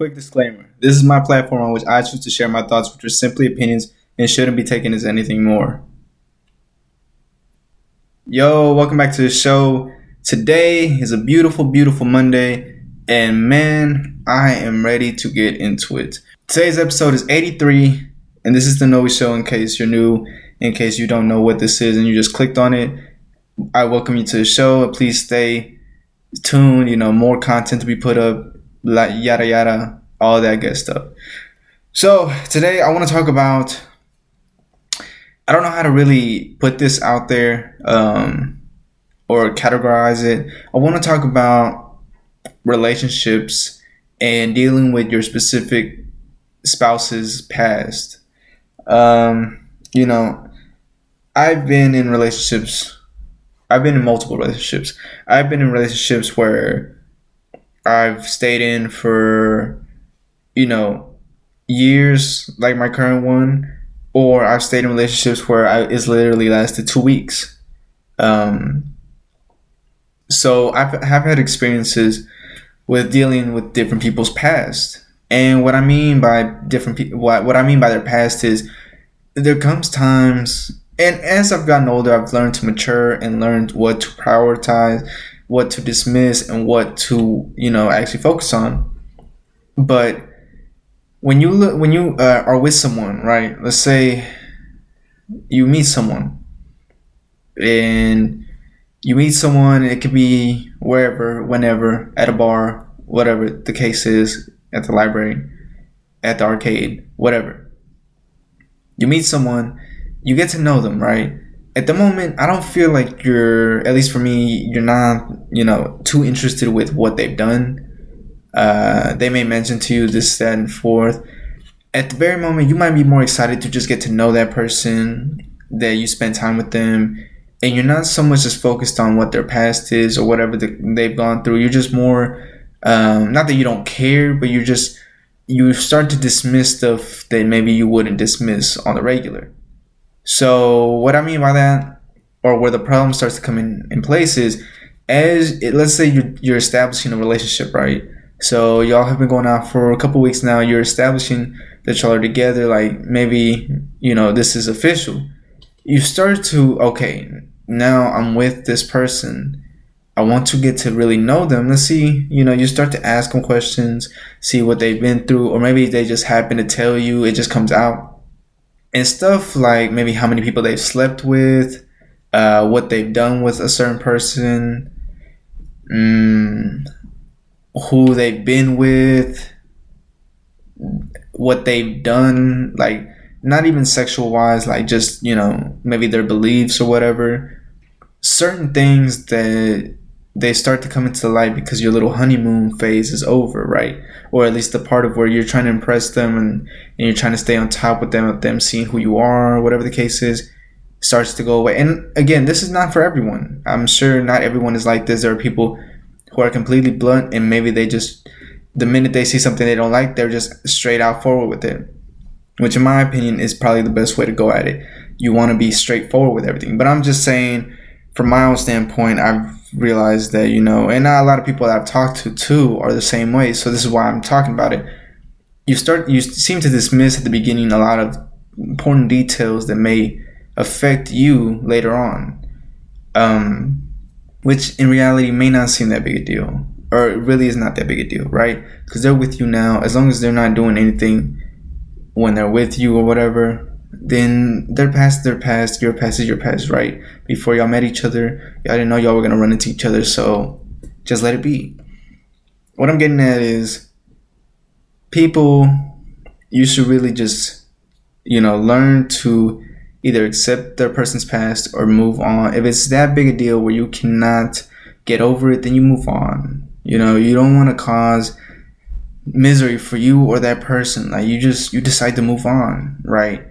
Quick disclaimer this is my platform on which I choose to share my thoughts, which are simply opinions and shouldn't be taken as anything more. Yo, welcome back to the show. Today is a beautiful, beautiful Monday, and man, I am ready to get into it. Today's episode is 83, and this is the Noe Show in case you're new, in case you don't know what this is and you just clicked on it. I welcome you to the show. Please stay tuned, you know, more content to be put up like yada yada, all that good stuff. So today I want to talk about. I don't know how to really put this out there um, or categorize it. I want to talk about relationships and dealing with your specific spouse's past. Um, you know, I've been in relationships. I've been in multiple relationships. I've been in relationships where I've stayed in for, you know, years, like my current one, or I've stayed in relationships where I, it's literally lasted two weeks. Um, so I've, have had experiences with dealing with different people's past. And what I mean by different people, what, what I mean by their past is there comes times, and as I've gotten older, I've learned to mature and learned what to prioritize what to dismiss and what to you know actually focus on. But when you look when you uh, are with someone right? Let's say you meet someone and you meet someone it could be wherever whenever at a bar whatever the case is at the library at the arcade whatever. You meet someone you get to know them right at the moment, I don't feel like you're, at least for me, you're not, you know, too interested with what they've done. Uh, they may mention to you this, that, and forth. At the very moment, you might be more excited to just get to know that person, that you spend time with them, and you're not so much just focused on what their past is or whatever the, they've gone through. You're just more, um, not that you don't care, but you're just, you start to dismiss stuff that maybe you wouldn't dismiss on the regular. So what I mean by that, or where the problem starts to come in, in place is, as it, let's say you're, you're establishing a relationship, right? So y'all have been going out for a couple weeks now. You're establishing that y'all are together. Like maybe you know this is official. You start to okay. Now I'm with this person. I want to get to really know them. Let's see. You know, you start to ask them questions, see what they've been through, or maybe they just happen to tell you. It just comes out and stuff like maybe how many people they've slept with, uh, what they've done with a certain person, mm, who they've been with, what they've done, like not even sexual wise, like just, you know, maybe their beliefs or whatever. Certain things that they start to come into the light because your little honeymoon phase is over, right? Or at least the part of where you're trying to impress them and, and you're trying to stay on top with them, of them seeing who you are, whatever the case is, starts to go away. And again, this is not for everyone. I'm sure not everyone is like this. There are people who are completely blunt and maybe they just, the minute they see something they don't like, they're just straight out forward with it. Which, in my opinion, is probably the best way to go at it. You want to be straightforward with everything. But I'm just saying, from my own standpoint, I've realized that you know, and not a lot of people that I've talked to too are the same way. So this is why I'm talking about it. You start, you seem to dismiss at the beginning a lot of important details that may affect you later on, um, which in reality may not seem that big a deal, or it really is not that big a deal, right? Because they're with you now. As long as they're not doing anything when they're with you or whatever, then their past their past, your past is your past, right? Before y'all met each other, y'all didn't know y'all were gonna run into each other, so just let it be. What I'm getting at is people you should really just you know learn to either accept their person's past or move on. If it's that big a deal where you cannot get over it, then you move on. You know, you don't want to cause misery for you or that person. Like you just you decide to move on, right?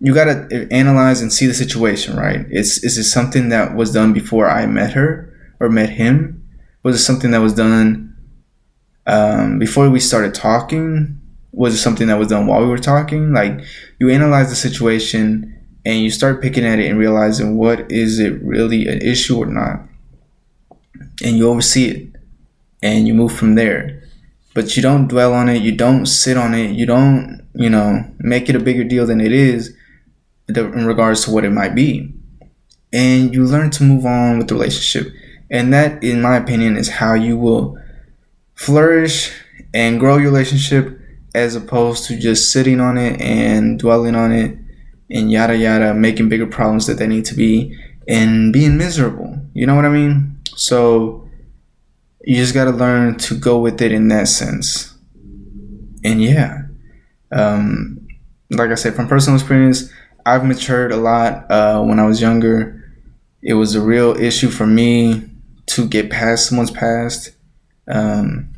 You got to analyze and see the situation, right? Is is it something that was done before I met her or met him? Was it something that was done um, before we started talking? Was it something that was done while we were talking? Like you analyze the situation and you start picking at it and realizing what is it really an issue or not, and you oversee it and you move from there. but you don't dwell on it, you don't sit on it, you don't, you know, make it a bigger deal than it is in regards to what it might be. And you learn to move on with the relationship. And that, in my opinion, is how you will flourish and grow your relationship as opposed to just sitting on it and dwelling on it and yada yada, making bigger problems that they need to be and being miserable. You know what I mean? So you just got to learn to go with it in that sense. And yeah, um, like I said, from personal experience, I've matured a lot. Uh, when I was younger, it was a real issue for me to get past someone's past. Um,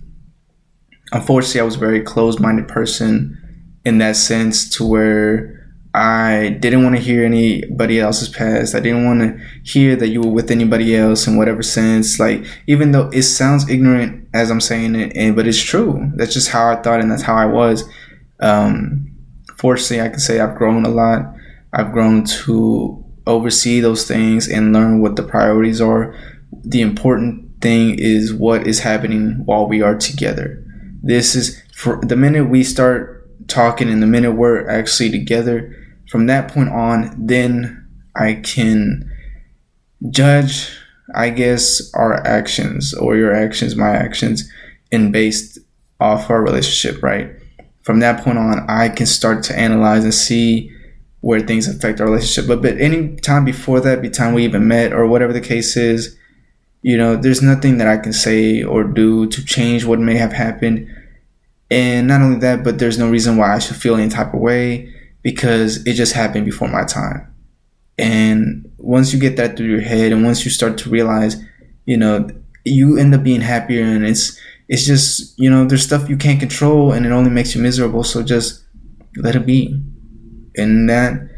unfortunately, I was a very closed minded person in that sense, to where I didn't want to hear anybody else's past. I didn't want to hear that you were with anybody else in whatever sense. Like, even though it sounds ignorant as I'm saying it, and, but it's true. That's just how I thought, and that's how I was. Um, fortunately, I can say I've grown a lot. I've grown to oversee those things and learn what the priorities are. The important thing is what is happening while we are together. This is for the minute we start talking and the minute we're actually together from that point on, then I can judge, I guess, our actions or your actions, my actions, and based off our relationship, right? From that point on, I can start to analyze and see where things affect our relationship. But but any time before that, be time we even met or whatever the case is, you know, there's nothing that I can say or do to change what may have happened. And not only that, but there's no reason why I should feel any type of way because it just happened before my time. And once you get that through your head and once you start to realize, you know, you end up being happier and it's it's just, you know, there's stuff you can't control and it only makes you miserable, so just let it be. And that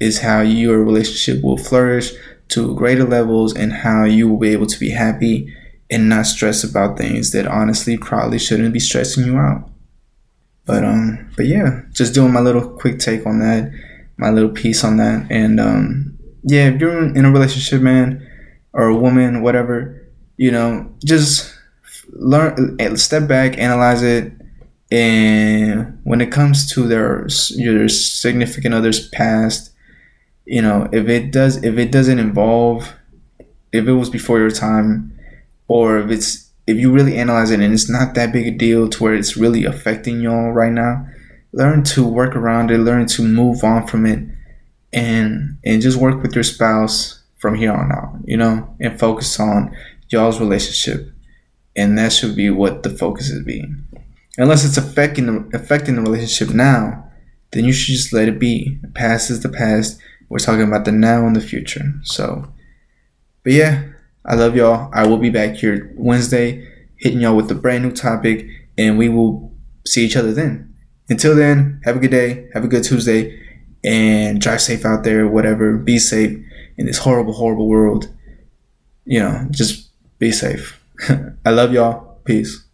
is how your relationship will flourish to greater levels and how you will be able to be happy and not stress about things that honestly probably shouldn't be stressing you out. But um, but yeah, just doing my little quick take on that, my little piece on that, and um, yeah, if you're in a relationship, man, or a woman, whatever, you know, just learn, step back, analyze it, and when it comes to their your significant other's past, you know, if it does, if it doesn't involve, if it was before your time, or if it's if you really analyze it and it's not that big a deal to where it's really affecting y'all right now, learn to work around it, learn to move on from it and and just work with your spouse from here on out, you know, and focus on y'all's relationship. And that should be what the focus is being. Unless it's affecting the affecting the relationship now, then you should just let it be. The past is the past. We're talking about the now and the future. So but yeah, I love y'all. I will be back here Wednesday hitting y'all with a brand new topic, and we will see each other then. Until then, have a good day, have a good Tuesday, and drive safe out there, whatever. Be safe in this horrible, horrible world. You know, just be safe. I love y'all. Peace.